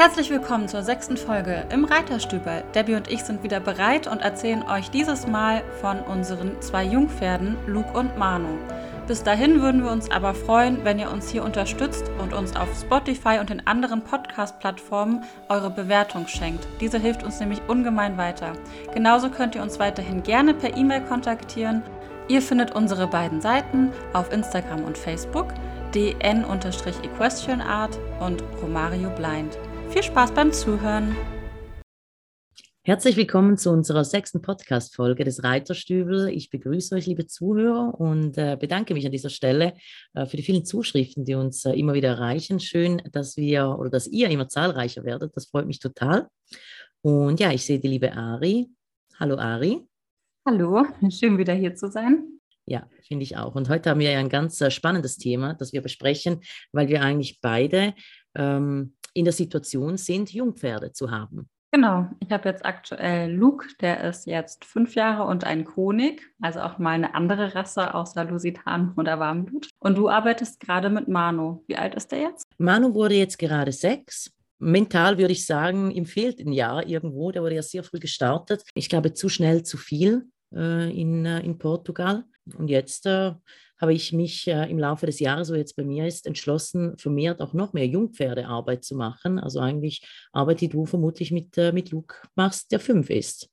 Herzlich willkommen zur sechsten Folge im Reiterstübel. Debbie und ich sind wieder bereit und erzählen euch dieses Mal von unseren zwei Jungpferden Luke und Manu. Bis dahin würden wir uns aber freuen, wenn ihr uns hier unterstützt und uns auf Spotify und den anderen Podcast-Plattformen eure Bewertung schenkt. Diese hilft uns nämlich ungemein weiter. Genauso könnt ihr uns weiterhin gerne per E-Mail kontaktieren. Ihr findet unsere beiden Seiten auf Instagram und Facebook dn-equestrianart und Romario Blind. Viel Spaß beim Zuhören! Herzlich willkommen zu unserer sechsten Podcast-Folge des Reiterstübel. Ich begrüße euch, liebe Zuhörer, und äh, bedanke mich an dieser Stelle äh, für die vielen Zuschriften, die uns äh, immer wieder erreichen. Schön, dass wir oder dass ihr immer zahlreicher werdet. Das freut mich total. Und ja, ich sehe die liebe Ari. Hallo Ari. Hallo, schön wieder hier zu sein. Ja, finde ich auch. Und heute haben wir ja ein ganz spannendes Thema, das wir besprechen, weil wir eigentlich beide ähm, in der Situation sind, Jungpferde zu haben. Genau, ich habe jetzt aktuell Luke, der ist jetzt fünf Jahre und ein Konig, also auch mal eine andere Rasse außer Lusitan oder Warmblut. Und du arbeitest gerade mit Manu. Wie alt ist der jetzt? Manu wurde jetzt gerade sechs. Mental würde ich sagen, ihm fehlt ein Jahr irgendwo. Der wurde ja sehr früh gestartet. Ich glaube, zu schnell, zu viel äh, in, äh, in Portugal. Und jetzt äh, habe ich mich äh, im Laufe des Jahres, wo jetzt bei mir ist, entschlossen, vermehrt auch noch mehr Jungpferdearbeit zu machen. Also eigentlich Arbeit, die du vermutlich mit, äh, mit Luke machst, der fünf ist.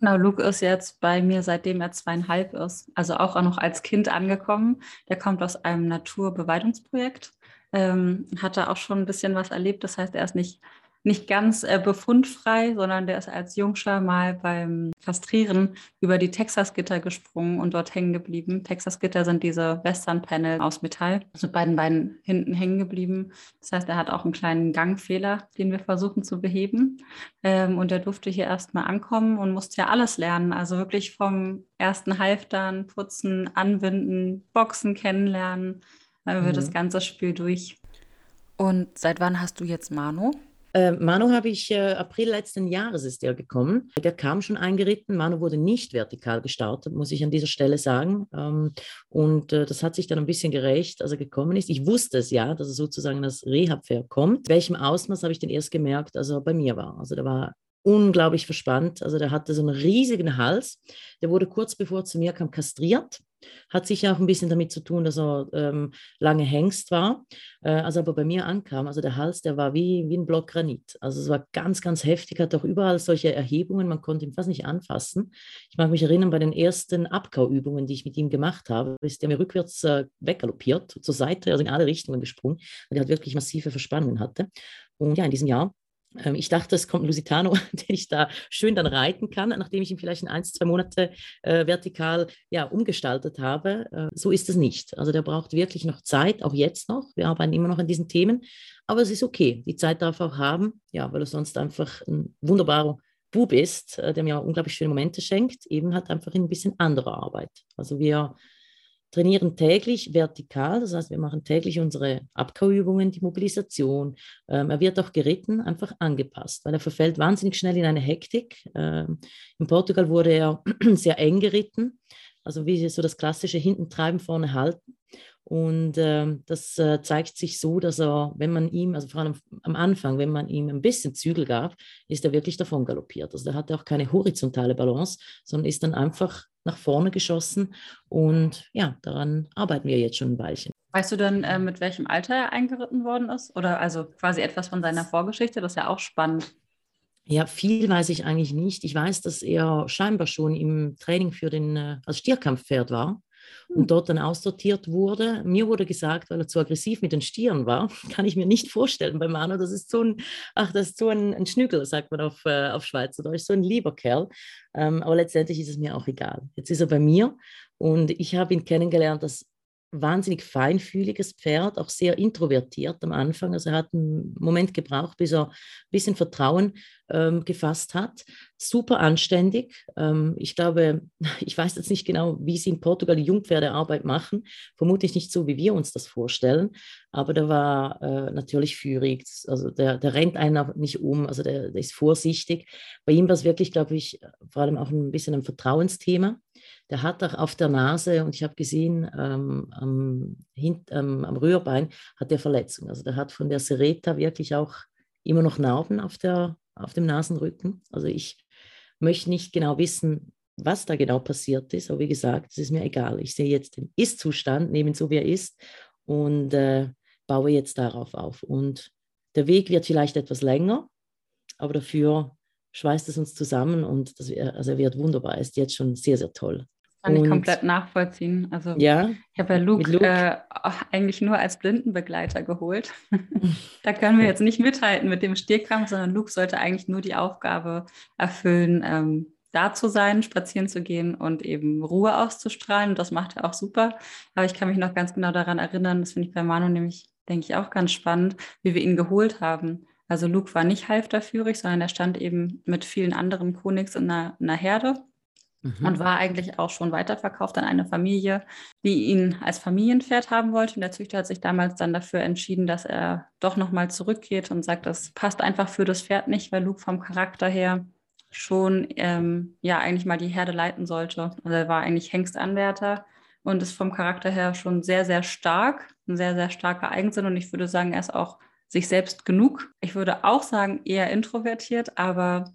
Genau, Luke ist jetzt bei mir, seitdem er zweieinhalb ist, also auch noch als Kind angekommen. Der kommt aus einem Naturbeweidungsprojekt, ähm, hat da auch schon ein bisschen was erlebt. Das heißt, er ist nicht nicht ganz äh, befundfrei, sondern der ist als Jungscher mal beim Kastrieren über die Texas-Gitter gesprungen und dort hängen geblieben. Texas-Gitter sind diese Western-Panel aus Metall, also mit beiden Beinen hinten hängen geblieben. Das heißt, er hat auch einen kleinen Gangfehler, den wir versuchen zu beheben. Ähm, und er durfte hier erstmal ankommen und musste ja alles lernen. Also wirklich vom ersten Halftern, Putzen, Anwinden, Boxen kennenlernen, dann wird mhm. das ganze Spiel durch. Und seit wann hast du jetzt Manu? Äh, Manu habe ich, äh, April letzten Jahres ist er gekommen. Der kam schon eingeritten. Manu wurde nicht vertikal gestartet, muss ich an dieser Stelle sagen. Ähm, und äh, das hat sich dann ein bisschen gerecht, als er gekommen ist. Ich wusste es ja, dass er sozusagen das Rehab-Pferd kommt. Welchem Ausmaß habe ich denn erst gemerkt, als er bei mir war. Also der war unglaublich verspannt. Also der hatte so einen riesigen Hals. Der wurde kurz bevor er zu mir kam kastriert. Hat sicher auch ein bisschen damit zu tun, dass er ähm, lange Hengst war. Äh, als er aber bei mir ankam, also der Hals, der war wie, wie ein Block Granit. Also es war ganz, ganz heftig, hat auch überall solche Erhebungen, man konnte ihn fast nicht anfassen. Ich mag mich erinnern, bei den ersten Abkauübungen, die ich mit ihm gemacht habe, ist er mir rückwärts äh, weggaloppiert, zur Seite, also in alle Richtungen gesprungen, weil er halt wirklich massive Verspannungen hatte. Und ja, in diesem Jahr ich dachte, es kommt ein Lusitano, den ich da schön dann reiten kann, nachdem ich ihn vielleicht in ein, zwei Monate äh, vertikal ja, umgestaltet habe. Äh, so ist es nicht. Also der braucht wirklich noch Zeit, auch jetzt noch. Wir arbeiten immer noch an diesen Themen. Aber es ist okay. Die Zeit darf er auch haben, ja, weil er sonst einfach ein wunderbarer Bub ist, äh, der mir unglaublich schöne Momente schenkt, eben halt einfach in ein bisschen anderer Arbeit. Also wir trainieren täglich vertikal, das heißt, wir machen täglich unsere Abkauübungen, die Mobilisation. Ähm, er wird auch geritten, einfach angepasst, weil er verfällt wahnsinnig schnell in eine Hektik. Ähm, in Portugal wurde er sehr eng geritten, also wie so das klassische Hinten treiben, vorne halten. Und äh, das äh, zeigt sich so, dass er, wenn man ihm, also vor allem am Anfang, wenn man ihm ein bisschen Zügel gab, ist er wirklich davon galoppiert. Also er hatte auch keine horizontale Balance, sondern ist dann einfach nach vorne geschossen. Und ja, daran arbeiten wir jetzt schon ein Weilchen. Weißt du denn, äh, mit welchem Alter er eingeritten worden ist? Oder also quasi etwas von seiner Vorgeschichte? Das ist ja auch spannend. Ja, viel weiß ich eigentlich nicht. Ich weiß, dass er scheinbar schon im Training für den, äh, als Stierkampfpferd war und hm. dort dann aussortiert wurde. Mir wurde gesagt, weil er zu aggressiv mit den Stieren war, kann ich mir nicht vorstellen bei Manu, das ist so ein, ach, das ist so ein, ein Schnügel, sagt man auf, äh, auf Schweizerdeutsch, so ein lieber Kerl. Ähm, aber letztendlich ist es mir auch egal. Jetzt ist er bei mir und ich habe ihn kennengelernt als wahnsinnig feinfühliges Pferd, auch sehr introvertiert am Anfang. Also er hat einen Moment gebraucht, bis er ein bisschen Vertrauen ähm, gefasst hat. Super anständig. Ähm, ich glaube, ich weiß jetzt nicht genau, wie sie in Portugal die Jungpferdearbeit machen. Vermutlich nicht so, wie wir uns das vorstellen. Aber der war äh, natürlich führig. Also der, der rennt einen nicht um. Also der, der ist vorsichtig. Bei ihm war es wirklich, glaube ich, vor allem auch ein bisschen ein Vertrauensthema der hat auch auf der Nase und ich habe gesehen, ähm, am, hint, ähm, am Rührbein hat er Verletzungen. Also der hat von der Sereta wirklich auch immer noch Narben auf, der, auf dem Nasenrücken. Also ich möchte nicht genau wissen, was da genau passiert ist. Aber wie gesagt, es ist mir egal. Ich sehe jetzt den Ist-Zustand, nehme ihn so, wie er ist und äh, baue jetzt darauf auf. Und der Weg wird vielleicht etwas länger, aber dafür schweißt es uns zusammen und das, also er wird wunderbar. Er ist jetzt schon sehr, sehr toll. Kann und, ich komplett nachvollziehen. Also ja, ich habe ja Luke, Luke. Äh, eigentlich nur als Blindenbegleiter geholt. da können wir jetzt nicht mithalten mit dem Stierkampf, sondern Luke sollte eigentlich nur die Aufgabe erfüllen, ähm, da zu sein, spazieren zu gehen und eben Ruhe auszustrahlen. Und das macht er auch super. Aber ich kann mich noch ganz genau daran erinnern, das finde ich bei Manu nämlich, denke ich, auch ganz spannend, wie wir ihn geholt haben. Also Luke war nicht halfterführig, sondern er stand eben mit vielen anderen Konigs in einer, in einer Herde mhm. und war eigentlich auch schon weiterverkauft an eine Familie, die ihn als Familienpferd haben wollte. Und der Züchter hat sich damals dann dafür entschieden, dass er doch nochmal zurückgeht und sagt, das passt einfach für das Pferd nicht, weil Luke vom Charakter her schon ähm, ja eigentlich mal die Herde leiten sollte. Also er war eigentlich Hengstanwärter und ist vom Charakter her schon sehr, sehr stark, ein sehr, sehr starker Eigensinn. Und ich würde sagen, er ist auch sich selbst genug. Ich würde auch sagen, eher introvertiert, aber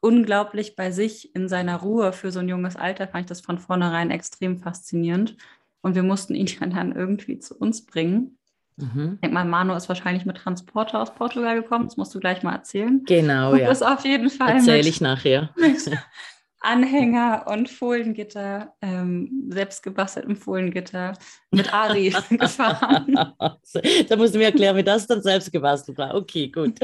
unglaublich bei sich in seiner Ruhe für so ein junges Alter fand ich das von vornherein extrem faszinierend. Und wir mussten ihn dann irgendwie zu uns bringen. Mhm. Ich denke mal, Manu ist wahrscheinlich mit Transporter aus Portugal gekommen. Das musst du gleich mal erzählen. Genau, und ja. ist auf jeden Fall. Erzähle ich nachher. Anhänger und Fohlengitter, ähm, selbstgebasteltem Fohlengitter mit Ari gefahren. da musst du mir erklären, wie das dann selbst gebastelt war. Okay, gut.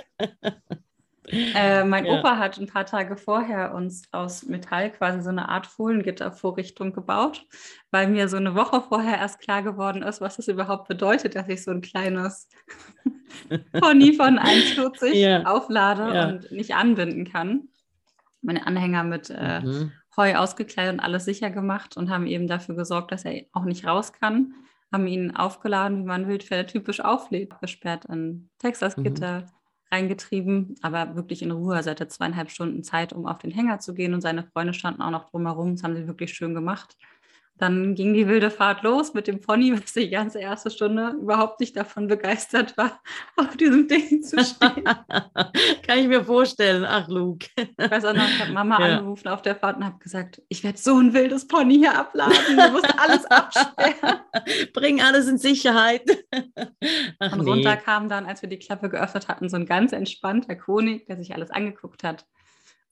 Äh, mein ja. Opa hat ein paar Tage vorher uns aus Metall quasi so eine Art Fohlengittervorrichtung gebaut, weil mir so eine Woche vorher erst klar geworden ist, was das überhaupt bedeutet, dass ich so ein kleines Pony von 1,40 ja. auflade ja. und nicht anbinden kann. Meine Anhänger mit äh, mhm. Heu ausgekleidet und alles sicher gemacht und haben eben dafür gesorgt, dass er auch nicht raus kann. Haben ihn aufgeladen, wie man Wildpferde typisch auflädt, gesperrt in Texas-Gitter. Mhm reingetrieben, aber wirklich in Ruhe. Also er hatte zweieinhalb Stunden Zeit, um auf den Hänger zu gehen und seine Freunde standen auch noch drumherum. Das haben sie wirklich schön gemacht. Dann ging die wilde Fahrt los mit dem Pony, was die ganze erste Stunde überhaupt nicht davon begeistert war, auf diesem Ding zu stehen. Kann ich mir vorstellen. Ach, Luke. Ich weiß auch noch, ich habe Mama ja. angerufen auf der Fahrt und habe gesagt, ich werde so ein wildes Pony hier abladen. Du musst alles absperren. Bring alles in Sicherheit. Ach, und nee. runter kam dann, als wir die Klappe geöffnet hatten, so ein ganz entspannter Konig, der sich alles angeguckt hat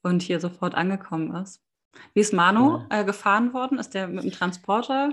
und hier sofort angekommen ist. Wie ist Manu äh, gefahren worden? Ist der mit dem Transporter?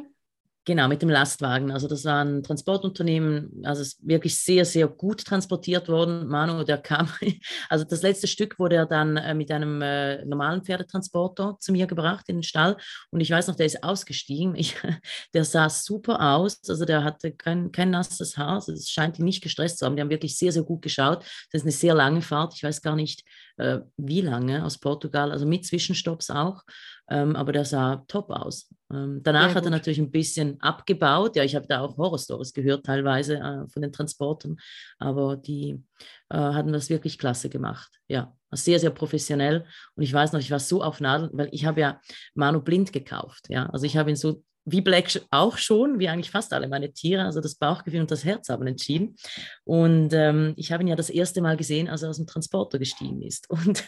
Genau, mit dem Lastwagen. Also das war ein Transportunternehmen, also es ist wirklich sehr, sehr gut transportiert worden. Manu, der kam, also das letzte Stück wurde er dann äh, mit einem äh, normalen Pferdetransporter zu mir gebracht in den Stall. Und ich weiß noch, der ist ausgestiegen. Ich, der sah super aus. Also der hatte kein, kein nasses Haar. Also es scheint ihn nicht gestresst zu haben. Die haben wirklich sehr, sehr gut geschaut. Das ist eine sehr lange Fahrt. Ich weiß gar nicht, äh, wie lange aus Portugal, also mit Zwischenstopps auch. Ähm, aber der sah top aus. Ähm, danach hat er natürlich ein bisschen abgebaut. Ja, ich habe da auch Horrorstories gehört, teilweise äh, von den Transporten, aber die äh, hatten das wirklich klasse gemacht. Ja, sehr, sehr professionell. Und ich weiß noch, ich war so auf Nadeln, weil ich habe ja Manu blind gekauft. Ja, also ich habe ihn so wie Black auch schon, wie eigentlich fast alle meine Tiere, also das Bauchgefühl und das Herz haben entschieden. Und ähm, ich habe ihn ja das erste Mal gesehen, als er aus dem Transporter gestiegen ist. Und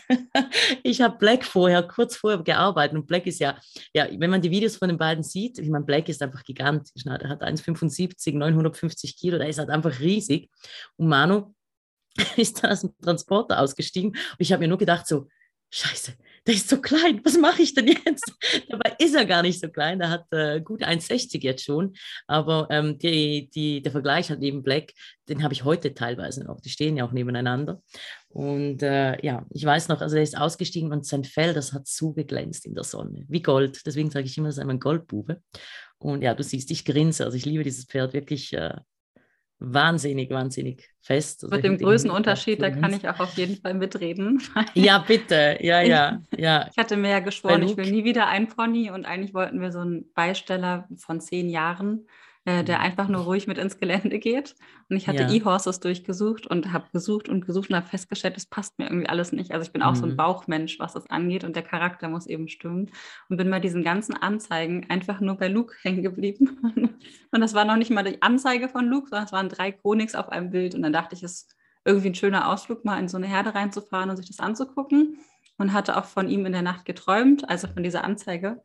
ich habe Black vorher, kurz vorher gearbeitet. Und Black ist ja, ja, wenn man die Videos von den beiden sieht, ich meine, Black ist einfach gigantisch. Ne? Er hat 1,75, 950 Kilo, der ist halt einfach riesig. Und Manu ist dann aus dem Transporter ausgestiegen. Und ich habe mir nur gedacht, so, Scheiße, der ist so klein, was mache ich denn jetzt? Dabei ist er gar nicht so klein, er hat äh, gut 1,60 jetzt schon, aber ähm, die, die, der Vergleich hat neben Black, den habe ich heute teilweise noch, die stehen ja auch nebeneinander. Und äh, ja, ich weiß noch, also er ist ausgestiegen und sein Fell, das hat zugeglänzt in der Sonne, wie Gold. Deswegen sage ich immer, das ist ein Goldbube. Und ja, du siehst, ich grinse, also ich liebe dieses Pferd wirklich äh, wahnsinnig, wahnsinnig fest. Also Mit dem Größenunterschied, da kann ich auch auf jeden Fall mitreden. Ja, bitte. Ja, ja, ja. Ich hatte mir ja geschworen, ich will nie wieder ein Pony und eigentlich wollten wir so einen Beisteller von zehn Jahren äh, der einfach nur ruhig mit ins Gelände geht. Und ich hatte ja. E-Horses durchgesucht und habe gesucht und gesucht und habe festgestellt, das passt mir irgendwie alles nicht. Also ich bin auch mhm. so ein mhm. Bauchmensch, was das angeht und der Charakter muss eben stimmen. Und bin bei diesen ganzen Anzeigen einfach nur bei Luke hängen geblieben. und das war noch nicht mal die Anzeige von Luke, sondern es waren drei Chronics auf einem Bild. Und dann dachte ich, es irgendwie ein schöner Ausflug, mal in so eine Herde reinzufahren und sich das anzugucken. Und hatte auch von ihm in der Nacht geträumt, also von dieser Anzeige.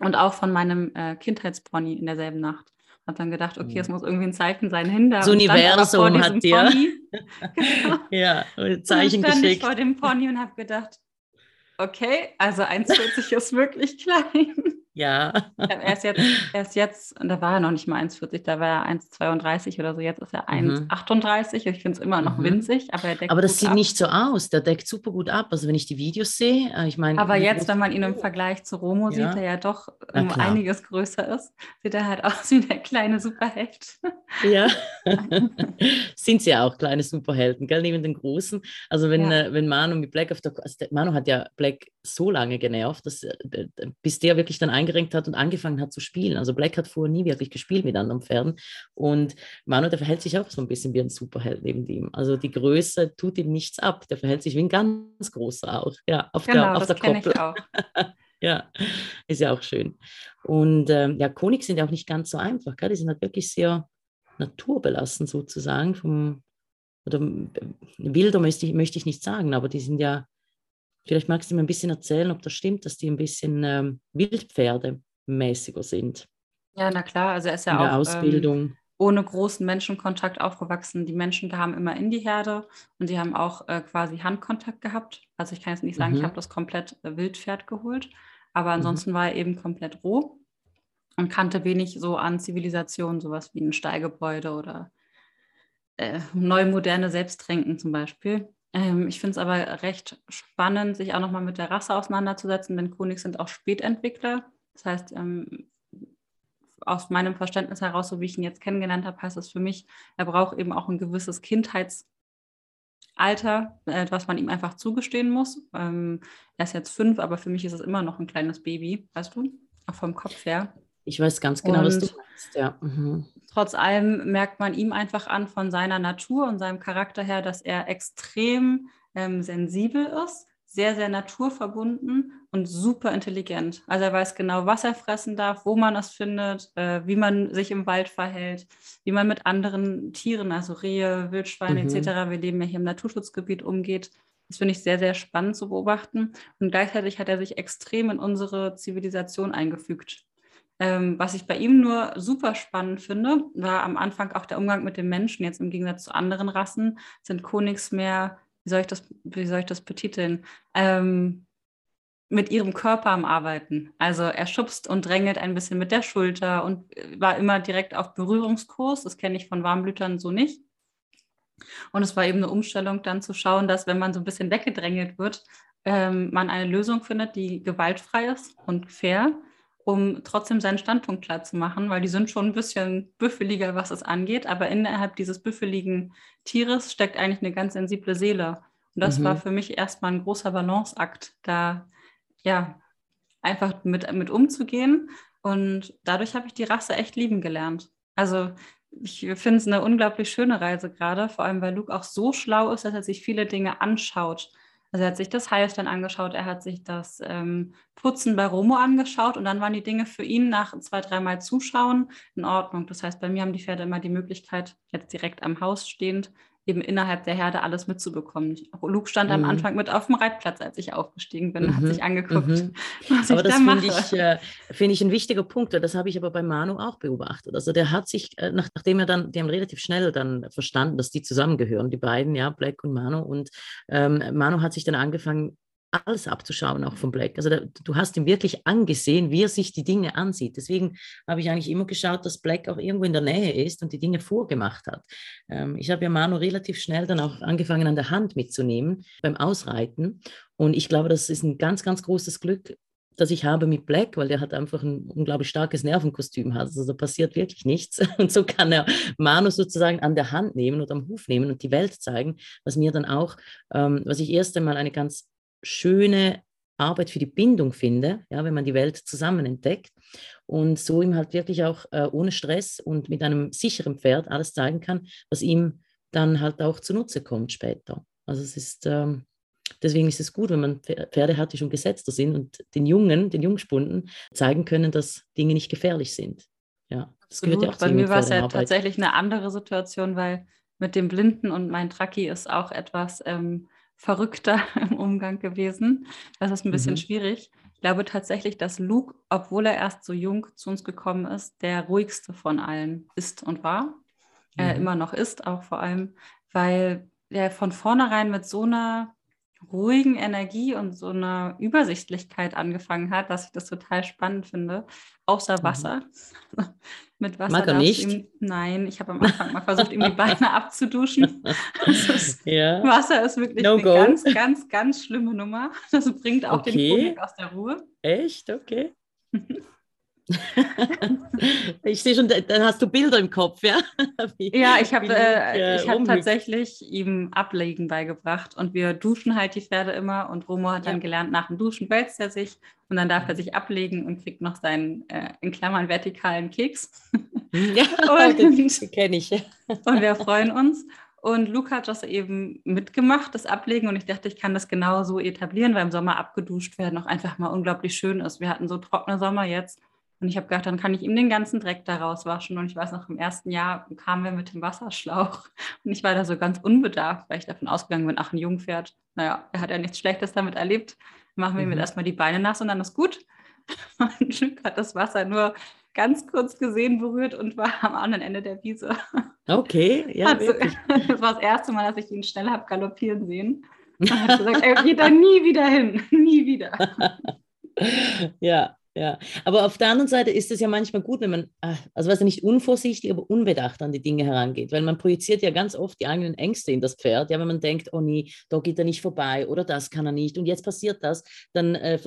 Und auch von meinem äh, Kindheitspony in derselben Nacht. Habe dann gedacht, okay, es mhm. muss irgendwie ein Zeichen sein hin. Das Universum hat dir genau. ja, Zeichen geschickt. Ich vor dem Pony und habe gedacht, okay, also 1,40 ist wirklich klein. Ja. Er ist jetzt, er ist jetzt, da war er noch nicht mal 1,40, da war er 1,32 oder so, jetzt ist er 1,38. Mhm. Ich finde es immer noch mhm. winzig, aber er deckt Aber das sieht ab. nicht so aus, der deckt super gut ab. Also wenn ich die Videos sehe, äh, ich meine. Aber jetzt, wenn man ihn im Vergleich zu Romo ja. sieht, der ja doch um einiges größer ist, sieht er halt aus wie der kleine Superheld. Ja. Sind sie ja auch kleine Superhelden, gell, neben den großen. Also wenn, ja. äh, wenn Manu mit Black auf der, also Manu hat ja Black so lange genervt, dass, äh, bis der wirklich dann eingerenkt hat und angefangen hat zu spielen. Also Black hat vorher nie wirklich gespielt mit anderen Pferden und Manu, der verhält sich auch so ein bisschen wie ein Superheld neben ihm. Also die Größe tut ihm nichts ab. Der verhält sich wie ein ganz großer auch. Ja, auf genau, der, auf das der Ich auch. ja, ist ja auch schön. Und ähm, ja, Konigs sind ja auch nicht ganz so einfach. Gell? Die sind halt wirklich sehr naturbelassen sozusagen vom oder äh, wilder möchte ich, möchte ich nicht sagen, aber die sind ja Vielleicht magst du mir ein bisschen erzählen, ob das stimmt, dass die ein bisschen ähm, Wildpferdemäßiger sind. Ja, na klar. Also er ist ja in auch der Ausbildung. Ähm, ohne großen Menschenkontakt aufgewachsen. Die Menschen kamen immer in die Herde und sie haben auch äh, quasi Handkontakt gehabt. Also ich kann jetzt nicht sagen, mhm. ich habe das komplett äh, Wildpferd geholt, aber mhm. ansonsten mhm. war er eben komplett roh und kannte wenig so an Zivilisation, sowas wie ein Steigebäude oder äh, neu moderne Selbsttränken zum Beispiel. Ähm, ich finde es aber recht spannend, sich auch nochmal mit der Rasse auseinanderzusetzen, denn Konigs sind auch Spätentwickler. Das heißt, ähm, aus meinem Verständnis heraus, so wie ich ihn jetzt kennengelernt habe, heißt das für mich, er braucht eben auch ein gewisses Kindheitsalter, äh, was man ihm einfach zugestehen muss. Ähm, er ist jetzt fünf, aber für mich ist es immer noch ein kleines Baby, weißt du? Auch vom Kopf her. Ich weiß ganz genau, und was du meinst, ja. Mhm. Trotz allem merkt man ihm einfach an von seiner Natur und seinem Charakter her, dass er extrem ähm, sensibel ist, sehr, sehr naturverbunden und super intelligent. Also er weiß genau, was er fressen darf, wo man es findet, äh, wie man sich im Wald verhält, wie man mit anderen Tieren, also Rehe, Wildschweine mhm. etc., wir leben ja hier im Naturschutzgebiet, umgeht. Das finde ich sehr, sehr spannend zu beobachten. Und gleichzeitig hat er sich extrem in unsere Zivilisation eingefügt. Ähm, was ich bei ihm nur super spannend finde, war am Anfang auch der Umgang mit den Menschen. Jetzt im Gegensatz zu anderen Rassen sind Konigs mehr, wie soll ich das, wie soll ich das betiteln? Ähm, mit ihrem Körper am Arbeiten. Also er schubst und drängelt ein bisschen mit der Schulter und äh, war immer direkt auf Berührungskurs. Das kenne ich von Warmblütern so nicht. Und es war eben eine Umstellung, dann zu schauen, dass wenn man so ein bisschen weggedrängelt wird, ähm, man eine Lösung findet, die gewaltfrei ist und fair um trotzdem seinen Standpunkt klar zu machen, weil die sind schon ein bisschen büffeliger, was es angeht, aber innerhalb dieses büffeligen Tieres steckt eigentlich eine ganz sensible Seele. Und das mhm. war für mich erstmal ein großer Balanceakt, da ja einfach mit, mit umzugehen. Und dadurch habe ich die Rasse echt lieben gelernt. Also ich finde es eine unglaublich schöne Reise gerade, vor allem weil Luke auch so schlau ist, dass er sich viele Dinge anschaut also er hat sich das Heilstern angeschaut, er hat sich das ähm, Putzen bei Romo angeschaut und dann waren die Dinge für ihn nach zwei, dreimal Zuschauen in Ordnung. Das heißt, bei mir haben die Pferde immer die Möglichkeit, jetzt direkt am Haus stehend, eben innerhalb der Herde alles mitzubekommen. Luke stand mhm. am Anfang mit auf dem Reitplatz, als ich aufgestiegen bin, mhm. hat sich angeguckt, mhm. was aber ich das da finde ich, äh, find ich ein wichtiger Punkt, das habe ich aber bei Manu auch beobachtet. Also der hat sich, äh, nach, nachdem er dann, die haben relativ schnell dann verstanden, dass die zusammengehören, die beiden, ja, Black und Manu. Und ähm, Manu hat sich dann angefangen, alles abzuschauen, auch von Black. Also da, du hast ihm wirklich angesehen, wie er sich die Dinge ansieht. Deswegen habe ich eigentlich immer geschaut, dass Black auch irgendwo in der Nähe ist und die Dinge vorgemacht hat. Ähm, ich habe ja Manu relativ schnell dann auch angefangen, an der Hand mitzunehmen beim Ausreiten. Und ich glaube, das ist ein ganz, ganz großes Glück, das ich habe mit Black, weil der hat einfach ein unglaublich starkes Nervenkostüm. Also da passiert wirklich nichts. Und so kann er Manu sozusagen an der Hand nehmen oder am Huf nehmen und die Welt zeigen, was mir dann auch, ähm, was ich erst einmal eine ganz schöne Arbeit für die Bindung finde, ja, wenn man die Welt zusammen entdeckt und so ihm halt wirklich auch äh, ohne Stress und mit einem sicheren Pferd alles zeigen kann, was ihm dann halt auch zunutze kommt später. Also es ist, ähm, deswegen ist es gut, wenn man Pferde hat, die schon gesetzter sind und den Jungen, den Jungspunden zeigen können, dass Dinge nicht gefährlich sind. Ja, das gehört ja auch Bei mir war es ja tatsächlich eine andere Situation, weil mit dem Blinden und mein Traki ist auch etwas ähm, verrückter im Umgang gewesen. Das ist ein bisschen mhm. schwierig. Ich glaube tatsächlich, dass Luke, obwohl er erst so jung zu uns gekommen ist, der ruhigste von allen ist und war. Mhm. Äh, immer noch ist, auch vor allem, weil er von vornherein mit so einer ruhigen Energie und so einer Übersichtlichkeit angefangen hat, dass ich das total spannend finde. Außer mhm. Wasser. Mhm. Mit Wasser Mag er nicht? Ihm, nein, ich habe am Anfang mal versucht, ihm die Beine abzuduschen. Ist, ja. Wasser ist wirklich no eine go. ganz, ganz, ganz schlimme Nummer. Das bringt auch okay. den Vogel aus der Ruhe. Echt? Okay. ich sehe schon, dann hast du Bilder im Kopf, ja? Wie, ja, ich habe äh, hab tatsächlich ihm Ablegen beigebracht und wir duschen halt die Pferde immer und Romo hat dann ja. gelernt, nach dem Duschen wälzt er sich und dann darf er sich ablegen und kriegt noch seinen, äh, in Klammern, vertikalen Keks. Ja, und, kenne ich. und wir freuen uns. Und Luca hat das eben mitgemacht, das Ablegen. Und ich dachte, ich kann das genau so etablieren, weil im Sommer abgeduscht werden auch einfach mal unglaublich schön ist. Wir hatten so trockene Sommer jetzt. Und ich habe gedacht, dann kann ich ihm den ganzen Dreck da rauswaschen. Und ich weiß noch, im ersten Jahr kamen wir mit dem Wasserschlauch. Und ich war da so ganz unbedarft, weil ich davon ausgegangen bin, ach, ein Jungpferd, naja, er hat ja nichts Schlechtes damit erlebt. Machen wir mhm. ihm erstmal die Beine nass und dann ist gut. Mein Glück hat das Wasser nur ganz kurz gesehen berührt und war am anderen Ende der Wiese. Okay, ja. Also, das war das erste Mal, dass ich ihn schnell habe galoppieren sehen. Und hat gesagt, er geht da nie wieder hin, nie wieder. ja, ja, aber auf der anderen Seite ist es ja manchmal gut, wenn man, ah, also was nicht unvorsichtig, aber unbedacht an die Dinge herangeht, weil man projiziert ja ganz oft die eigenen Ängste in das Pferd. Ja, wenn man denkt, oh nee, da geht er nicht vorbei oder das kann er nicht und jetzt passiert das, dann, äh,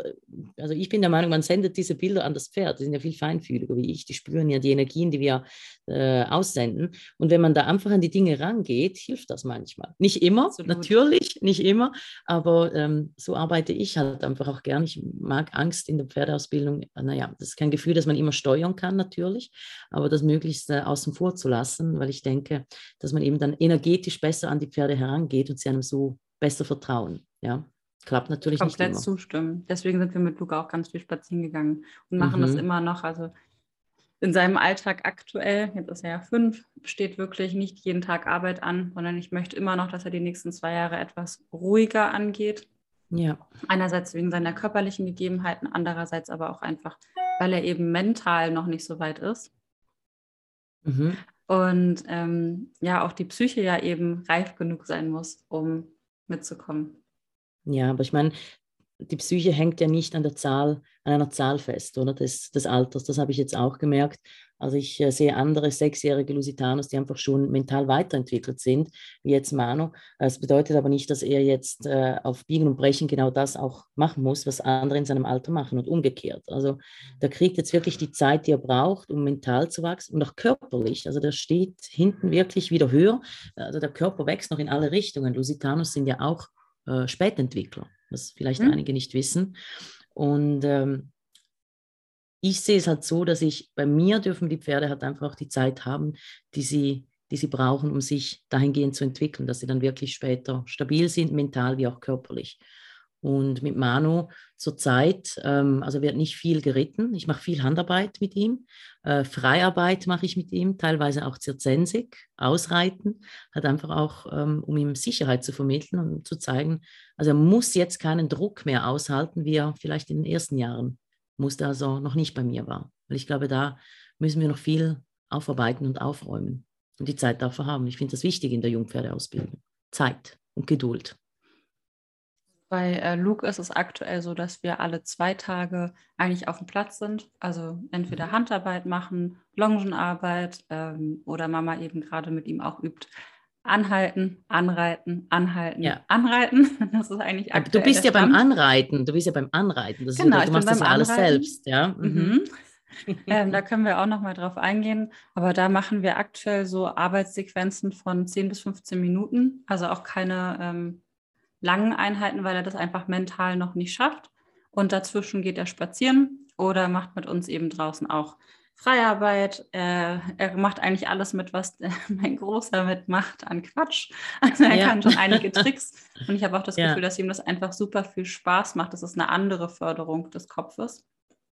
also ich bin der Meinung, man sendet diese Bilder an das Pferd. Die sind ja viel feinfühliger wie ich. Die spüren ja die Energien, die wir äh, aussenden. Und wenn man da einfach an die Dinge rangeht, hilft das manchmal. Nicht immer, Absolut. natürlich, nicht immer, aber ähm, so arbeite ich halt einfach auch gern. Ich mag Angst in der Pferdeausbildung naja, das ist kein Gefühl, das man immer steuern kann natürlich, aber das möglichst äh, außen vor zu lassen, weil ich denke, dass man eben dann energetisch besser an die Pferde herangeht und sie einem so besser vertrauen. Ja, klappt natürlich Komplett nicht immer. zustimmen. Deswegen sind wir mit Luca auch ganz viel spazieren gegangen und machen mhm. das immer noch. Also in seinem Alltag aktuell, jetzt ist er ja fünf, steht wirklich nicht jeden Tag Arbeit an, sondern ich möchte immer noch, dass er die nächsten zwei Jahre etwas ruhiger angeht. Ja. Einerseits wegen seiner körperlichen Gegebenheiten, andererseits aber auch einfach, weil er eben mental noch nicht so weit ist. Mhm. Und ähm, ja, auch die Psyche ja eben reif genug sein muss, um mitzukommen. Ja, aber ich meine, die Psyche hängt ja nicht an der Zahl, an einer Zahl fest, oder des, des Alters. Das habe ich jetzt auch gemerkt. Also ich äh, sehe andere sechsjährige Lusitanos, die einfach schon mental weiterentwickelt sind, wie jetzt Manu. Das bedeutet aber nicht, dass er jetzt äh, auf Biegen und Brechen genau das auch machen muss, was andere in seinem Alter machen und umgekehrt. Also der kriegt jetzt wirklich die Zeit, die er braucht, um mental zu wachsen und auch körperlich. Also der steht hinten wirklich wieder höher. Also der Körper wächst noch in alle Richtungen. Lusitanos sind ja auch äh, Spätentwickler, was vielleicht mhm. einige nicht wissen. Und ähm, ich sehe es halt so, dass ich, bei mir dürfen die Pferde halt einfach auch die Zeit haben, die sie, die sie brauchen, um sich dahingehend zu entwickeln, dass sie dann wirklich später stabil sind, mental wie auch körperlich. Und mit Manu zurzeit, ähm, also wird nicht viel geritten. Ich mache viel Handarbeit mit ihm. Äh, Freiarbeit mache ich mit ihm, teilweise auch zirzensig, ausreiten. Hat einfach auch, ähm, um ihm Sicherheit zu vermitteln und zu zeigen, also er muss jetzt keinen Druck mehr aushalten, wie er vielleicht in den ersten Jahren musste, also noch nicht bei mir war. Weil ich glaube, da müssen wir noch viel aufarbeiten und aufräumen. Und die Zeit dafür haben. Ich finde das wichtig in der Jungpferdeausbildung. Zeit und Geduld. Bei äh, Luke ist es aktuell so, dass wir alle zwei Tage eigentlich auf dem Platz sind. Also entweder mhm. Handarbeit machen, Longenarbeit ähm, oder Mama eben gerade mit ihm auch übt. Anhalten, anreiten, anhalten, ja. anreiten. Das ist eigentlich aktuell. Du bist ja beim Anreiten. Du bist ja beim Anreiten. Das genau, ist, du machst das ja alles selbst, ja. Mhm. mhm. ähm, da können wir auch noch mal drauf eingehen. Aber da machen wir aktuell so Arbeitssequenzen von 10 bis 15 Minuten. Also auch keine ähm, langen Einheiten, weil er das einfach mental noch nicht schafft. Und dazwischen geht er spazieren oder macht mit uns eben draußen auch Freiarbeit. Äh, er macht eigentlich alles mit, was mein Großer mitmacht an Quatsch. Also er ja. kann schon einige Tricks. Und ich habe auch das ja. Gefühl, dass ihm das einfach super viel Spaß macht. Das ist eine andere Förderung des Kopfes.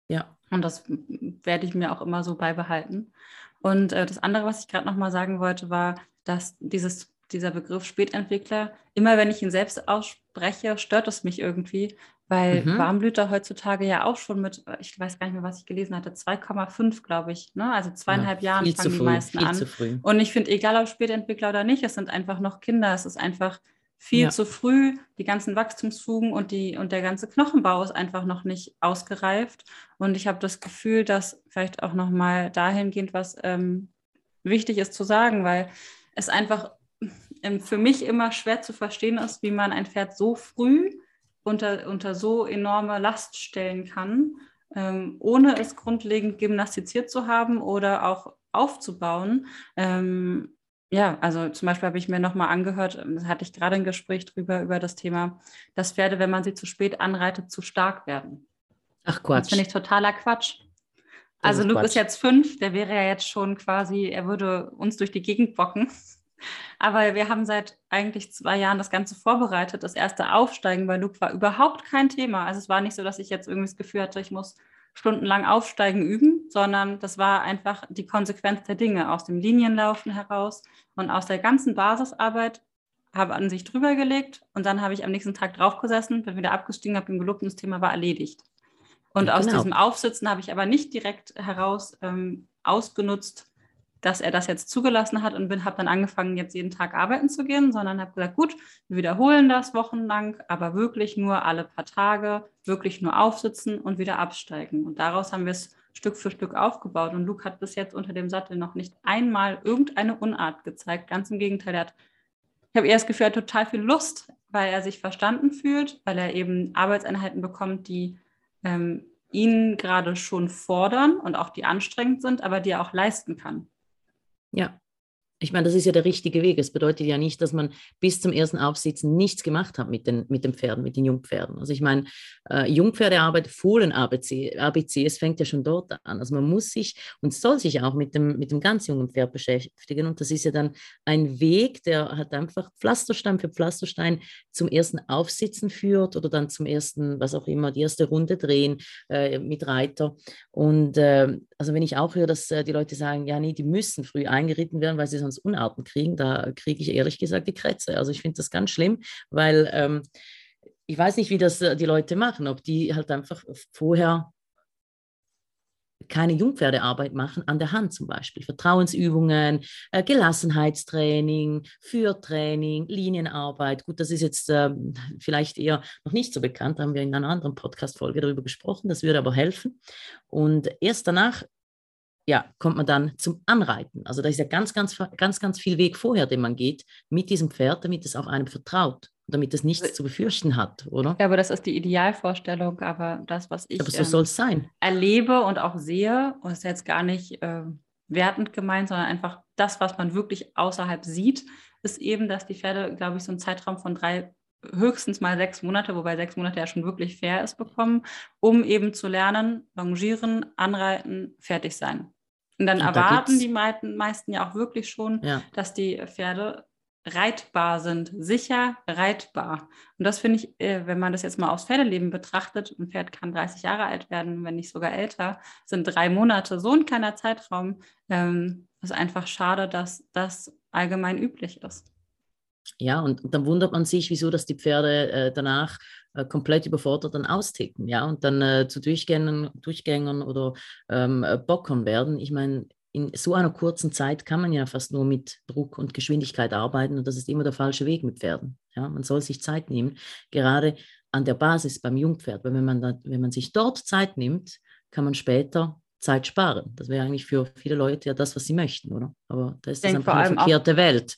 Ja. Und das werde ich mir auch immer so beibehalten. Und äh, das andere, was ich gerade noch mal sagen wollte, war, dass dieses dieser Begriff Spätentwickler, immer wenn ich ihn selbst ausspreche, stört es mich irgendwie, weil mhm. Warmblüter heutzutage ja auch schon mit, ich weiß gar nicht mehr, was ich gelesen hatte, 2,5, glaube ich, ne? also zweieinhalb ja, Jahren fangen die meisten an. Und ich finde, egal ob Spätentwickler oder nicht, es sind einfach noch Kinder, es ist einfach viel ja. zu früh. Die ganzen Wachstumsfugen und, die, und der ganze Knochenbau ist einfach noch nicht ausgereift. Und ich habe das Gefühl, dass vielleicht auch nochmal dahingehend was ähm, wichtig ist zu sagen, weil es einfach ähm, für mich immer schwer zu verstehen ist, wie man ein Pferd so früh unter, unter so enorme Last stellen kann, ähm, ohne es grundlegend gymnastiziert zu haben oder auch aufzubauen. Ähm, ja, also zum Beispiel habe ich mir nochmal angehört, ähm, da hatte ich gerade ein Gespräch drüber, über das Thema, dass Pferde, wenn man sie zu spät anreitet, zu stark werden. Ach Quatsch. Das finde ich totaler Quatsch. Das also ist Luke Quatsch. ist jetzt fünf, der wäre ja jetzt schon quasi, er würde uns durch die Gegend bocken. Aber wir haben seit eigentlich zwei Jahren das Ganze vorbereitet. Das erste Aufsteigen bei Luke war überhaupt kein Thema. Also es war nicht so, dass ich jetzt irgendwie das Gefühl hatte, ich muss stundenlang Aufsteigen üben, sondern das war einfach die Konsequenz der Dinge aus dem Linienlaufen heraus und aus der ganzen Basisarbeit habe an sich drüber gelegt und dann habe ich am nächsten Tag draufgesessen, bin wieder abgestiegen, habe ihm gelobt und das Thema war erledigt. Und ja, genau. aus diesem Aufsitzen habe ich aber nicht direkt heraus ähm, ausgenutzt, dass er das jetzt zugelassen hat und habe dann angefangen, jetzt jeden Tag arbeiten zu gehen, sondern habe gesagt, gut, wir wiederholen das wochenlang, aber wirklich nur alle paar Tage, wirklich nur aufsitzen und wieder absteigen. Und daraus haben wir es Stück für Stück aufgebaut. Und Luke hat bis jetzt unter dem Sattel noch nicht einmal irgendeine Unart gezeigt. Ganz im Gegenteil, er hat, ich habe eher das Gefühl, er hat total viel Lust, weil er sich verstanden fühlt, weil er eben Arbeitseinheiten bekommt, die ähm, ihn gerade schon fordern und auch die anstrengend sind, aber die er auch leisten kann. Ja, ich meine, das ist ja der richtige Weg. Es bedeutet ja nicht, dass man bis zum ersten Aufsitzen nichts gemacht hat mit den, mit den Pferden, mit den Jungpferden. Also ich meine, äh, Jungpferdearbeit, Fohlen-ABC, ABC, es fängt ja schon dort an. Also man muss sich und soll sich auch mit dem, mit dem ganz jungen Pferd beschäftigen. Und das ist ja dann ein Weg, der halt einfach Pflasterstein für Pflasterstein zum ersten Aufsitzen führt oder dann zum ersten, was auch immer, die erste Runde drehen äh, mit Reiter. Und äh, also wenn ich auch höre, dass äh, die Leute sagen, ja, nee, die müssen früh eingeritten werden, weil sie sonst Unarten kriegen, da kriege ich ehrlich gesagt die Krätze. Also ich finde das ganz schlimm, weil ähm, ich weiß nicht, wie das äh, die Leute machen, ob die halt einfach vorher keine Jungpferdearbeit machen, an der Hand zum Beispiel. Vertrauensübungen, äh, Gelassenheitstraining, Führtraining, Linienarbeit. Gut, das ist jetzt äh, vielleicht eher noch nicht so bekannt, da haben wir in einer anderen Podcast-Folge darüber gesprochen, das würde aber helfen. Und erst danach ja, kommt man dann zum Anreiten. Also da ist ja ganz, ganz, ganz, ganz viel Weg vorher, den man geht mit diesem Pferd, damit es auch einem vertraut damit es nichts zu befürchten hat, oder? Ja, aber das ist die Idealvorstellung, aber das, was ich aber so es sein. erlebe und auch sehe, und ist jetzt gar nicht äh, wertend gemeint, sondern einfach das, was man wirklich außerhalb sieht, ist eben, dass die Pferde, glaube ich, so einen Zeitraum von drei höchstens mal sechs Monate, wobei sechs Monate ja schon wirklich fair ist, bekommen, um eben zu lernen, longieren, anreiten, fertig sein. Und dann und erwarten die meisten ja auch wirklich schon, ja. dass die Pferde reitbar sind, sicher reitbar. Und das finde ich, äh, wenn man das jetzt mal aufs Pferdeleben betrachtet, ein Pferd kann 30 Jahre alt werden, wenn nicht sogar älter, sind drei Monate so ein kleiner Zeitraum. Ähm, ist einfach schade, dass das allgemein üblich ist. Ja, und dann wundert man sich, wieso dass die Pferde äh, danach äh, komplett überfordert dann austicken, ja, und dann äh, zu Durchgängern, Durchgängern oder ähm, äh, Bockern werden. Ich meine, in so einer kurzen Zeit kann man ja fast nur mit Druck und Geschwindigkeit arbeiten und das ist immer der falsche Weg mit Pferden. Ja, man soll sich Zeit nehmen, gerade an der Basis beim Jungpferd, weil wenn man, da, wenn man sich dort Zeit nimmt, kann man später Zeit sparen. Das wäre eigentlich für viele Leute ja das, was sie möchten, oder? Aber da ist das einfach eine verkehrte Welt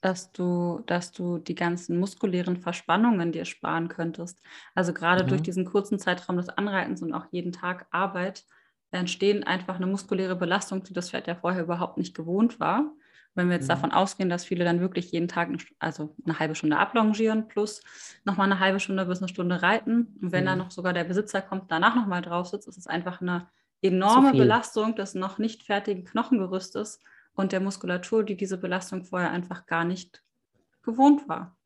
dass du, dass du die ganzen muskulären Verspannungen dir sparen könntest. Also gerade mhm. durch diesen kurzen Zeitraum des Anreitens und auch jeden Tag Arbeit entstehen einfach eine muskuläre Belastung, die das Pferd ja vorher überhaupt nicht gewohnt war. Wenn wir jetzt mhm. davon ausgehen, dass viele dann wirklich jeden Tag eine, also eine halbe Stunde ablongieren plus nochmal eine halbe Stunde bis eine Stunde reiten. Und wenn mhm. dann noch sogar der Besitzer kommt, danach nochmal drauf sitzt, ist es einfach eine enorme Belastung des noch nicht fertigen Knochengerüstes und der Muskulatur, die diese Belastung vorher einfach gar nicht gewohnt war.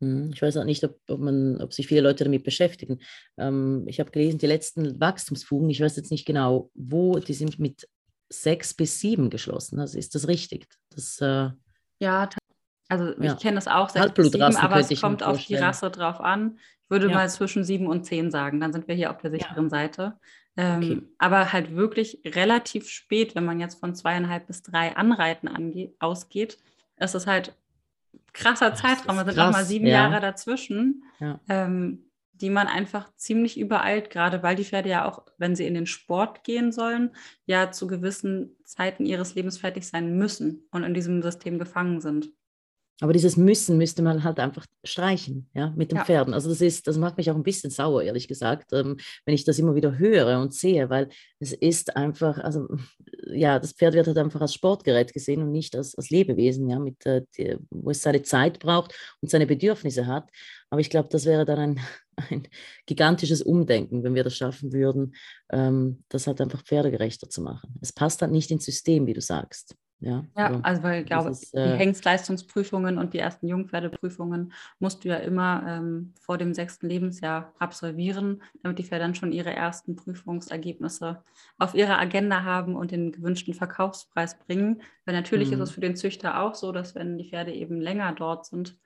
Hm, ich weiß auch nicht, ob, ob, man, ob sich viele Leute damit beschäftigen. Ähm, ich habe gelesen, die letzten Wachstumsfugen, ich weiß jetzt nicht genau, wo, die sind mit sechs bis sieben geschlossen. Also ist das richtig? Das, äh ja, Also ja. ich kenne das auch seit sieben, aber es kommt auf die Rasse drauf an. Ich würde ja. mal zwischen sieben und zehn sagen, dann sind wir hier auf der sicheren ja. Seite. Ähm, okay. Aber halt wirklich relativ spät, wenn man jetzt von zweieinhalb bis drei Anreiten ausgeht, ist es halt krasser Zeitraum. Es sind krass, mal sieben Jahre dazwischen. Ähm, die man einfach ziemlich übereilt, gerade weil die Pferde ja auch, wenn sie in den Sport gehen sollen, ja zu gewissen Zeiten ihres Lebens fertig sein müssen und in diesem System gefangen sind. Aber dieses Müssen müsste man halt einfach streichen, ja, mit den ja. Pferden. Also das ist, das macht mich auch ein bisschen sauer, ehrlich gesagt, ähm, wenn ich das immer wieder höre und sehe, weil es ist einfach, also ja, das Pferd wird halt einfach als Sportgerät gesehen und nicht als, als Lebewesen, ja, mit, äh, die, wo es seine Zeit braucht und seine Bedürfnisse hat. Aber ich glaube, das wäre dann ein, ein gigantisches Umdenken, wenn wir das schaffen würden, ähm, das halt einfach pferdegerechter zu machen. Es passt halt nicht ins System, wie du sagst. Ja, ja also, also weil ich glaube, ist, äh, die Hengstleistungsprüfungen und die ersten Jungpferdeprüfungen musst du ja immer ähm, vor dem sechsten Lebensjahr absolvieren, damit die Pferde dann schon ihre ersten Prüfungsergebnisse auf ihrer Agenda haben und den gewünschten Verkaufspreis bringen. Weil natürlich mhm. ist es für den Züchter auch so, dass wenn die Pferde eben länger dort sind,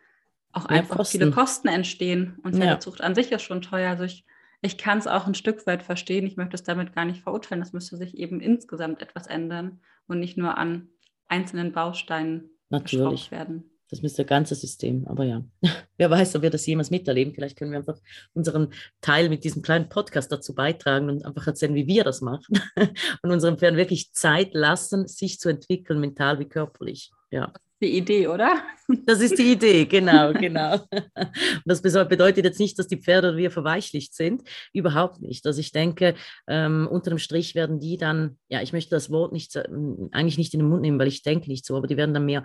auch Mehr einfach Kosten. viele Kosten entstehen. Und Pferdezucht ja. an sich ist schon teuer. Also ich, ich kann es auch ein Stück weit verstehen. Ich möchte es damit gar nicht verurteilen. Das müsste sich eben insgesamt etwas ändern und nicht nur an einzelnen Bausteinen Natürlich. werden. Das müsste das ganze System, aber ja, wer weiß, ob wir das jemals miterleben. Vielleicht können wir einfach unseren Teil mit diesem kleinen Podcast dazu beitragen und einfach erzählen, wie wir das machen und unseren Pferden wirklich Zeit lassen, sich zu entwickeln, mental wie körperlich. Ja die Idee, oder? Das ist die Idee, genau, genau. Und das bedeutet jetzt nicht, dass die Pferde oder wir verweichlicht sind, überhaupt nicht. Also ich denke, ähm, unter dem Strich werden die dann, ja, ich möchte das Wort nicht, äh, eigentlich nicht in den Mund nehmen, weil ich denke nicht so, aber die werden dann mehr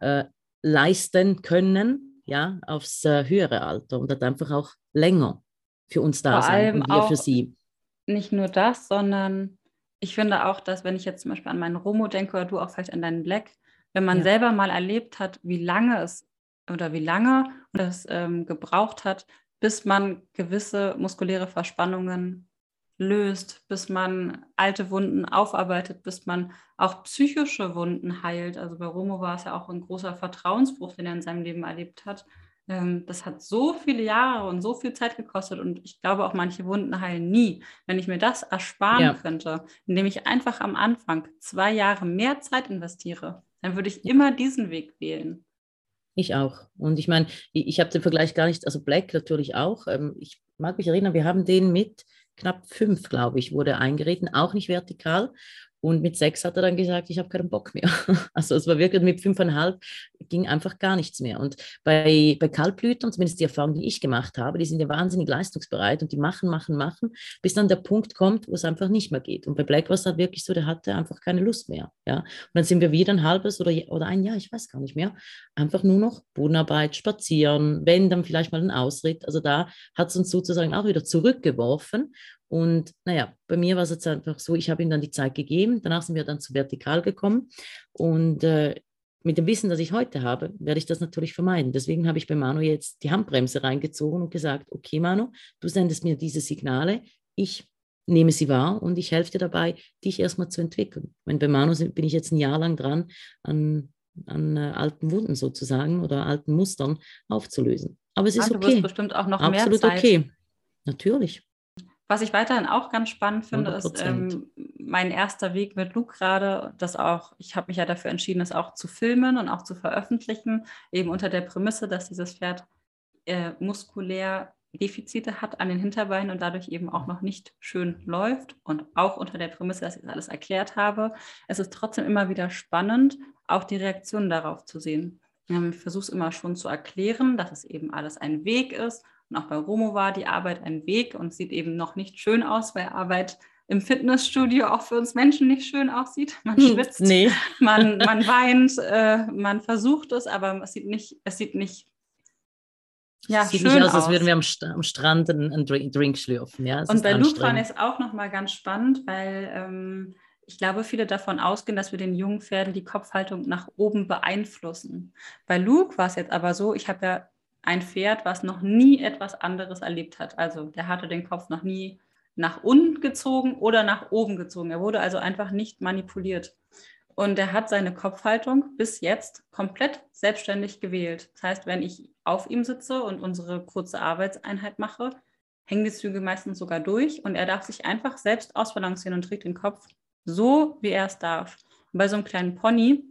äh, leisten können, ja, aufs äh, höhere Alter und dann einfach auch länger für uns da Vor sein und wir für sie. Nicht nur das, sondern ich finde auch, dass wenn ich jetzt zum Beispiel an meinen Romo denke oder du auch vielleicht an deinen Black, wenn man ja. selber mal erlebt hat, wie lange es oder wie lange es ähm, gebraucht hat, bis man gewisse muskuläre Verspannungen löst, bis man alte Wunden aufarbeitet, bis man auch psychische Wunden heilt. Also bei Romo war es ja auch ein großer Vertrauensbruch, den er in seinem Leben erlebt hat. Ähm, das hat so viele Jahre und so viel Zeit gekostet und ich glaube auch manche Wunden heilen nie. Wenn ich mir das ersparen ja. könnte, indem ich einfach am Anfang zwei Jahre mehr Zeit investiere, dann würde ich immer diesen Weg wählen. Ich auch. Und ich meine, ich, ich habe den Vergleich gar nicht, also Black natürlich auch. Ähm, ich mag mich erinnern, wir haben den mit knapp fünf, glaube ich, wurde eingeritten, auch nicht vertikal. Und mit sechs hat er dann gesagt, ich habe keinen Bock mehr. Also es war wirklich mit fünfeinhalb ging einfach gar nichts mehr. Und bei, bei Kaltblütern, zumindest die Erfahrung, die ich gemacht habe, die sind ja wahnsinnig leistungsbereit und die machen, machen, machen, bis dann der Punkt kommt, wo es einfach nicht mehr geht. Und bei Black war wirklich so, der hatte einfach keine Lust mehr. Ja? Und dann sind wir wieder ein halbes oder, oder ein Jahr, ich weiß gar nicht mehr, einfach nur noch Bodenarbeit, spazieren, wenn dann vielleicht mal ein Ausritt. Also da hat es uns sozusagen auch wieder zurückgeworfen. Und naja, bei mir war es jetzt einfach so, ich habe ihm dann die Zeit gegeben, danach sind wir dann zu vertikal gekommen und äh, mit dem Wissen, das ich heute habe, werde ich das natürlich vermeiden. Deswegen habe ich bei Manu jetzt die Handbremse reingezogen und gesagt, okay Manu, du sendest mir diese Signale, ich nehme sie wahr und ich helfe dir dabei, dich erstmal zu entwickeln. Wenn bei Manu bin ich jetzt ein Jahr lang dran, an, an äh, alten Wunden sozusagen oder alten Mustern aufzulösen. Aber es ist okay. Du wirst bestimmt auch noch Absolut mehr Zeit. okay. Natürlich. Was ich weiterhin auch ganz spannend finde, 100%. ist ähm, mein erster Weg mit Luke gerade, das auch, ich habe mich ja dafür entschieden, das auch zu filmen und auch zu veröffentlichen, eben unter der Prämisse, dass dieses Pferd äh, muskulär Defizite hat an den Hinterbeinen und dadurch eben auch noch nicht schön läuft und auch unter der Prämisse, dass ich das alles erklärt habe. Es ist trotzdem immer wieder spannend, auch die Reaktionen darauf zu sehen. Ich versuche es immer schon zu erklären, dass es eben alles ein Weg ist und auch bei Romo war die Arbeit ein Weg und sieht eben noch nicht schön aus, weil Arbeit im Fitnessstudio auch für uns Menschen nicht schön aussieht. Man hm, schwitzt, nee. man, man weint, äh, man versucht es, aber es sieht nicht, es sieht nicht ja, Sieht schön nicht aus, aus, als würden wir am, am Strand einen, einen, Drink, schlürfen. Ja, und bei Lufran ist auch nochmal ganz spannend, weil ähm, ich glaube, viele davon ausgehen, dass wir den jungen Pferden die Kopfhaltung nach oben beeinflussen. Bei Luke war es jetzt aber so, ich habe ja ein Pferd, was noch nie etwas anderes erlebt hat. Also der hatte den Kopf noch nie nach unten gezogen oder nach oben gezogen. Er wurde also einfach nicht manipuliert. Und er hat seine Kopfhaltung bis jetzt komplett selbstständig gewählt. Das heißt, wenn ich auf ihm sitze und unsere kurze Arbeitseinheit mache, hängen die Züge meistens sogar durch und er darf sich einfach selbst ausbalancieren und trägt den Kopf so, wie er es darf. Und bei so einem kleinen Pony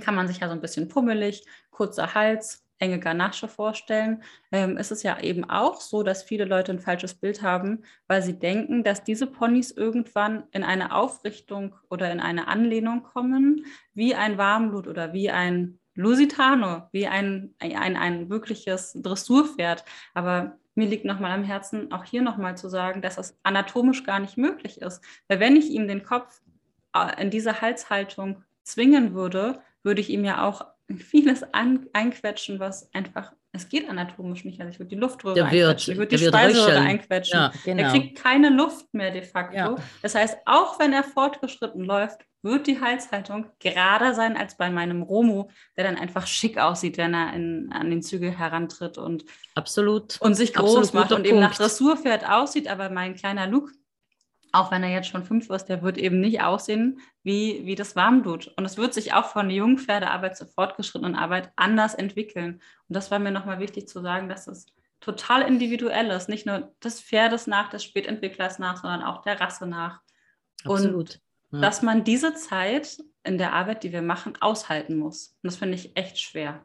kann man sich ja so ein bisschen pummelig, kurzer Hals, enge Ganache vorstellen, ähm, ist es ja eben auch so, dass viele Leute ein falsches Bild haben, weil sie denken, dass diese Ponys irgendwann in eine Aufrichtung oder in eine Anlehnung kommen, wie ein Warmblut oder wie ein Lusitano, wie ein, ein, ein wirkliches Dressurpferd. Aber mir liegt nochmal am Herzen, auch hier nochmal zu sagen, dass das anatomisch gar nicht möglich ist. Weil wenn ich ihm den Kopf äh, in diese Halshaltung zwingen würde, würde ich ihm ja auch vieles an, einquetschen, was einfach, es geht anatomisch nicht. Also ich würde die Luftröhre der einquetschen, ich würde die Speiseröhre einquetschen. Ja, genau. Er kriegt keine Luft mehr de facto. Ja. Das heißt, auch wenn er fortgeschritten läuft, wird die Halshaltung gerader sein als bei meinem Romo, der dann einfach schick aussieht, wenn er in, an den Zügel herantritt und, Absolut. und sich groß Absolut macht und Punkt. eben nach Dressurpferd aussieht. Aber mein kleiner Luke auch wenn er jetzt schon fünf ist, der wird eben nicht aussehen wie, wie das Warmblut. Und es wird sich auch von Jungpferdearbeit zur fortgeschrittenen Arbeit anders entwickeln. Und das war mir nochmal wichtig zu sagen, dass es total individuell ist. Nicht nur des Pferdes nach, des Spätentwicklers nach, sondern auch der Rasse nach. Absolut. Und ja. dass man diese Zeit in der Arbeit, die wir machen, aushalten muss. Und das finde ich echt schwer.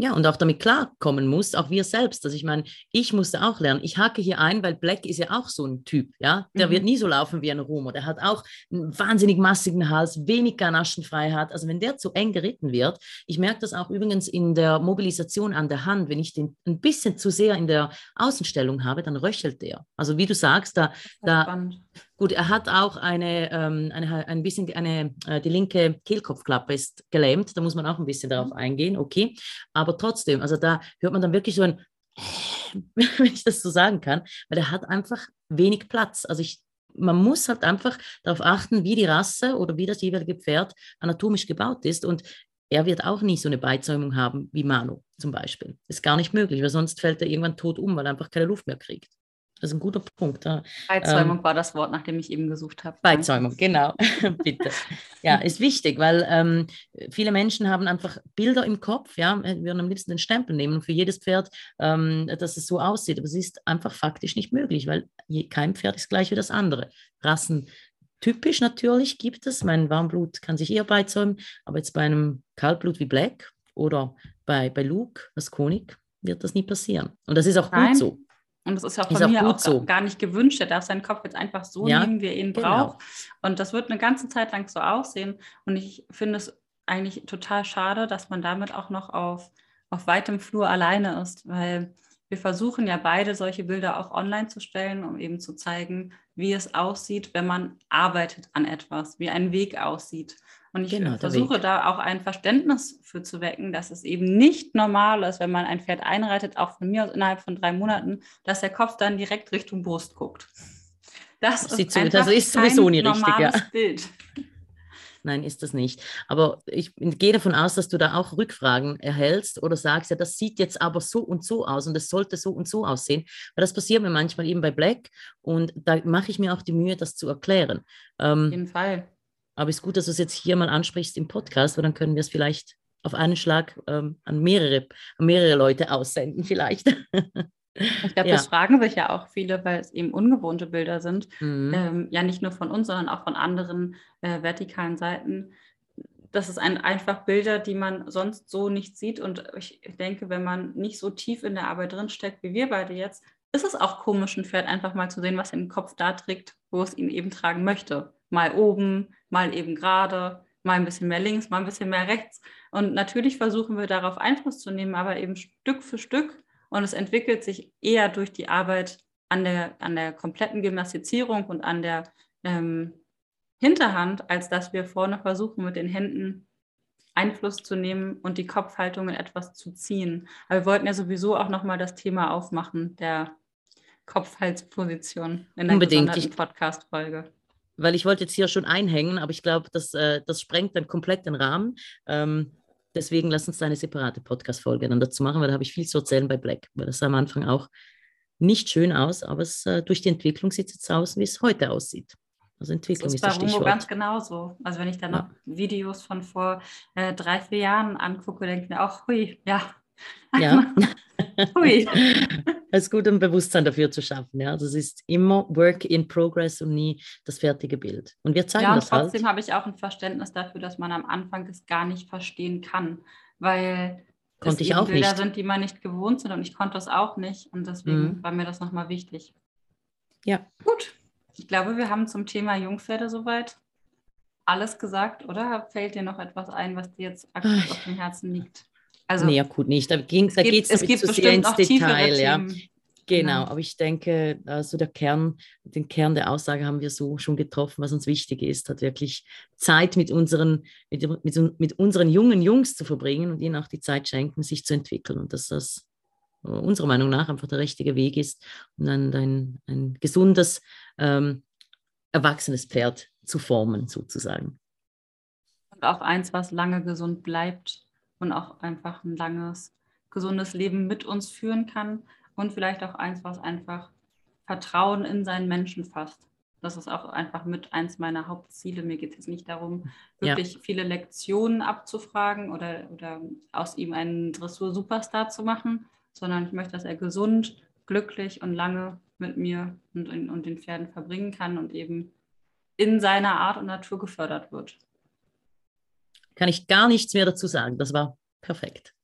Ja, und auch damit klarkommen muss, auch wir selbst. Also ich meine, ich musste auch lernen. Ich hacke hier ein, weil Black ist ja auch so ein Typ, ja. Der mhm. wird nie so laufen wie ein Romo. Der hat auch einen wahnsinnig massigen Hals, wenig Ganaschenfreiheit. Also wenn der zu eng geritten wird, ich merke das auch übrigens in der Mobilisation an der Hand, wenn ich den ein bisschen zu sehr in der Außenstellung habe, dann röchelt der. Also wie du sagst, da, da spannend. Gut, er hat auch eine, ähm, eine ein bisschen eine, äh, die linke Kehlkopfklappe ist gelähmt, da muss man auch ein bisschen darauf mhm. eingehen, okay. Aber trotzdem, also da hört man dann wirklich so ein, wenn ich das so sagen kann, weil er hat einfach wenig Platz. Also ich, man muss halt einfach darauf achten, wie die Rasse oder wie das jeweilige Pferd anatomisch gebaut ist. Und er wird auch nie so eine Beizäumung haben wie Manu zum Beispiel. Ist gar nicht möglich, weil sonst fällt er irgendwann tot um, weil er einfach keine Luft mehr kriegt. Das ist ein guter Punkt. Beizäumung ähm, war das Wort, nach dem ich eben gesucht habe. Beizäumung, genau. Bitte. Ja, ist wichtig, weil ähm, viele Menschen haben einfach Bilder im Kopf, ja, wir würden am liebsten den Stempel nehmen für jedes Pferd, ähm, dass es so aussieht. Aber es ist einfach faktisch nicht möglich, weil je, kein Pferd ist gleich wie das andere. Rassen typisch natürlich gibt es. Mein Warmblut kann sich eher beizäumen, aber jetzt bei einem Kaltblut wie Black oder bei, bei Luke, das Konig, wird das nie passieren. Und das ist auch Nein. gut so. Und das ist ja auch von ist mir auch, auch so. gar nicht gewünscht. Er darf seinen Kopf jetzt einfach so ja, nehmen, wie er ihn genau. braucht. Und das wird eine ganze Zeit lang so aussehen. Und ich finde es eigentlich total schade, dass man damit auch noch auf, auf weitem Flur alleine ist, weil wir versuchen ja beide solche Bilder auch online zu stellen, um eben zu zeigen, wie es aussieht, wenn man arbeitet an etwas, wie ein Weg aussieht. Und ich genau, versuche da auch ein Verständnis für zu wecken, dass es eben nicht normal ist, wenn man ein Pferd einreitet, auch von mir aus innerhalb von drei Monaten, dass der Kopf dann direkt Richtung Brust guckt. Das, das ist, so, das ist sowieso nie richtig, ja. Bild. Nein, ist das nicht. Aber ich gehe davon aus, dass du da auch Rückfragen erhältst oder sagst, ja, das sieht jetzt aber so und so aus und es sollte so und so aussehen. Weil das passiert mir manchmal eben bei Black und da mache ich mir auch die Mühe, das zu erklären. Ähm, Auf jeden Fall. Aber es ist gut, dass du es jetzt hier mal ansprichst im Podcast, weil dann können wir es vielleicht auf einen Schlag ähm, an, mehrere, an mehrere Leute aussenden, vielleicht. Ich glaube, ja. das fragen sich ja auch viele, weil es eben ungewohnte Bilder sind. Mhm. Ähm, ja, nicht nur von uns, sondern auch von anderen äh, vertikalen Seiten. Das sind ein, einfach Bilder, die man sonst so nicht sieht. Und ich denke, wenn man nicht so tief in der Arbeit drinsteckt, wie wir beide jetzt, ist es auch komisch, ein Pferd einfach mal zu sehen, was im Kopf da trägt, wo es ihn eben tragen möchte mal oben, mal eben gerade, mal ein bisschen mehr links, mal ein bisschen mehr rechts. Und natürlich versuchen wir darauf Einfluss zu nehmen, aber eben Stück für Stück. Und es entwickelt sich eher durch die Arbeit an der, an der kompletten Gymnastizierung und an der ähm, Hinterhand, als dass wir vorne versuchen, mit den Händen Einfluss zu nehmen und die Kopfhaltung in etwas zu ziehen. Aber wir wollten ja sowieso auch nochmal das Thema aufmachen, der Kopf-Hals-Position in der Unbedingt. Podcast-Folge weil ich wollte jetzt hier schon einhängen, aber ich glaube, das, äh, das sprengt dann komplett den Rahmen. Ähm, deswegen lass uns da eine separate Podcast-Folge dann dazu machen, weil da habe ich viel zu erzählen bei Black, weil das sah am Anfang auch nicht schön aus, aber es, äh, durch die Entwicklung sieht es jetzt aus, wie es heute aussieht. Also Entwicklung das ist, ist bei Rumbo ganz genauso. Also wenn ich dann noch Videos von vor äh, drei, vier Jahren angucke, denke ich mir auch, hui, ja. Ja. hui. Es ist gut, ein Bewusstsein dafür zu schaffen. Ja, das ist immer Work in Progress und nie das fertige Bild. Und wir zeigen ja, und das halt. trotzdem habe ich auch ein Verständnis dafür, dass man am Anfang das gar nicht verstehen kann, weil Konnte ich auch Bilder nicht. sind, die man nicht gewohnt sind und ich konnte das auch nicht. Und deswegen mhm. war mir das nochmal wichtig. Ja. Gut. Ich glaube, wir haben zum Thema Jungpferde soweit alles gesagt, oder? Fällt dir noch etwas ein, was dir jetzt aktuell auf dem Herzen liegt? Also, nee, gut nicht. Da, ging, da geht es gibt zu sehr ins Detail. Ja. Genau, aber ich denke, also der Kern, den Kern der Aussage haben wir so schon getroffen, was uns wichtig ist, hat wirklich Zeit mit unseren, mit, mit, mit unseren jungen Jungs zu verbringen und ihnen auch die Zeit schenken, sich zu entwickeln. Und dass das unserer Meinung nach einfach der richtige Weg ist, um dann ein, ein gesundes, ähm, erwachsenes Pferd zu formen, sozusagen. Und auch eins, was lange gesund bleibt und auch einfach ein langes, gesundes Leben mit uns führen kann und vielleicht auch eins, was einfach Vertrauen in seinen Menschen fasst. Das ist auch einfach mit eins meiner Hauptziele. Mir geht es jetzt nicht darum, wirklich ja. viele Lektionen abzufragen oder, oder aus ihm einen Dressur-Superstar zu machen, sondern ich möchte, dass er gesund, glücklich und lange mit mir und, und den Pferden verbringen kann und eben in seiner Art und Natur gefördert wird. Kann ich gar nichts mehr dazu sagen. Das war perfekt.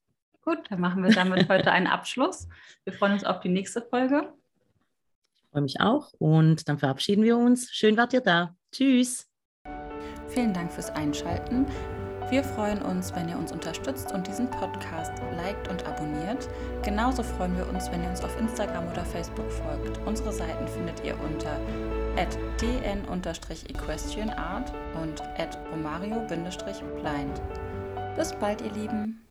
Gut, dann machen wir damit heute einen Abschluss. Wir freuen uns auf die nächste Folge. Ich freue mich auch und dann verabschieden wir uns. Schön wart ihr da. Tschüss. Vielen Dank fürs Einschalten. Wir freuen uns, wenn ihr uns unterstützt und diesen Podcast liked und abonniert. Genauso freuen wir uns, wenn ihr uns auf Instagram oder Facebook folgt. Unsere Seiten findet ihr unter dn-equestrianart und romario-blind. Bis bald, ihr Lieben.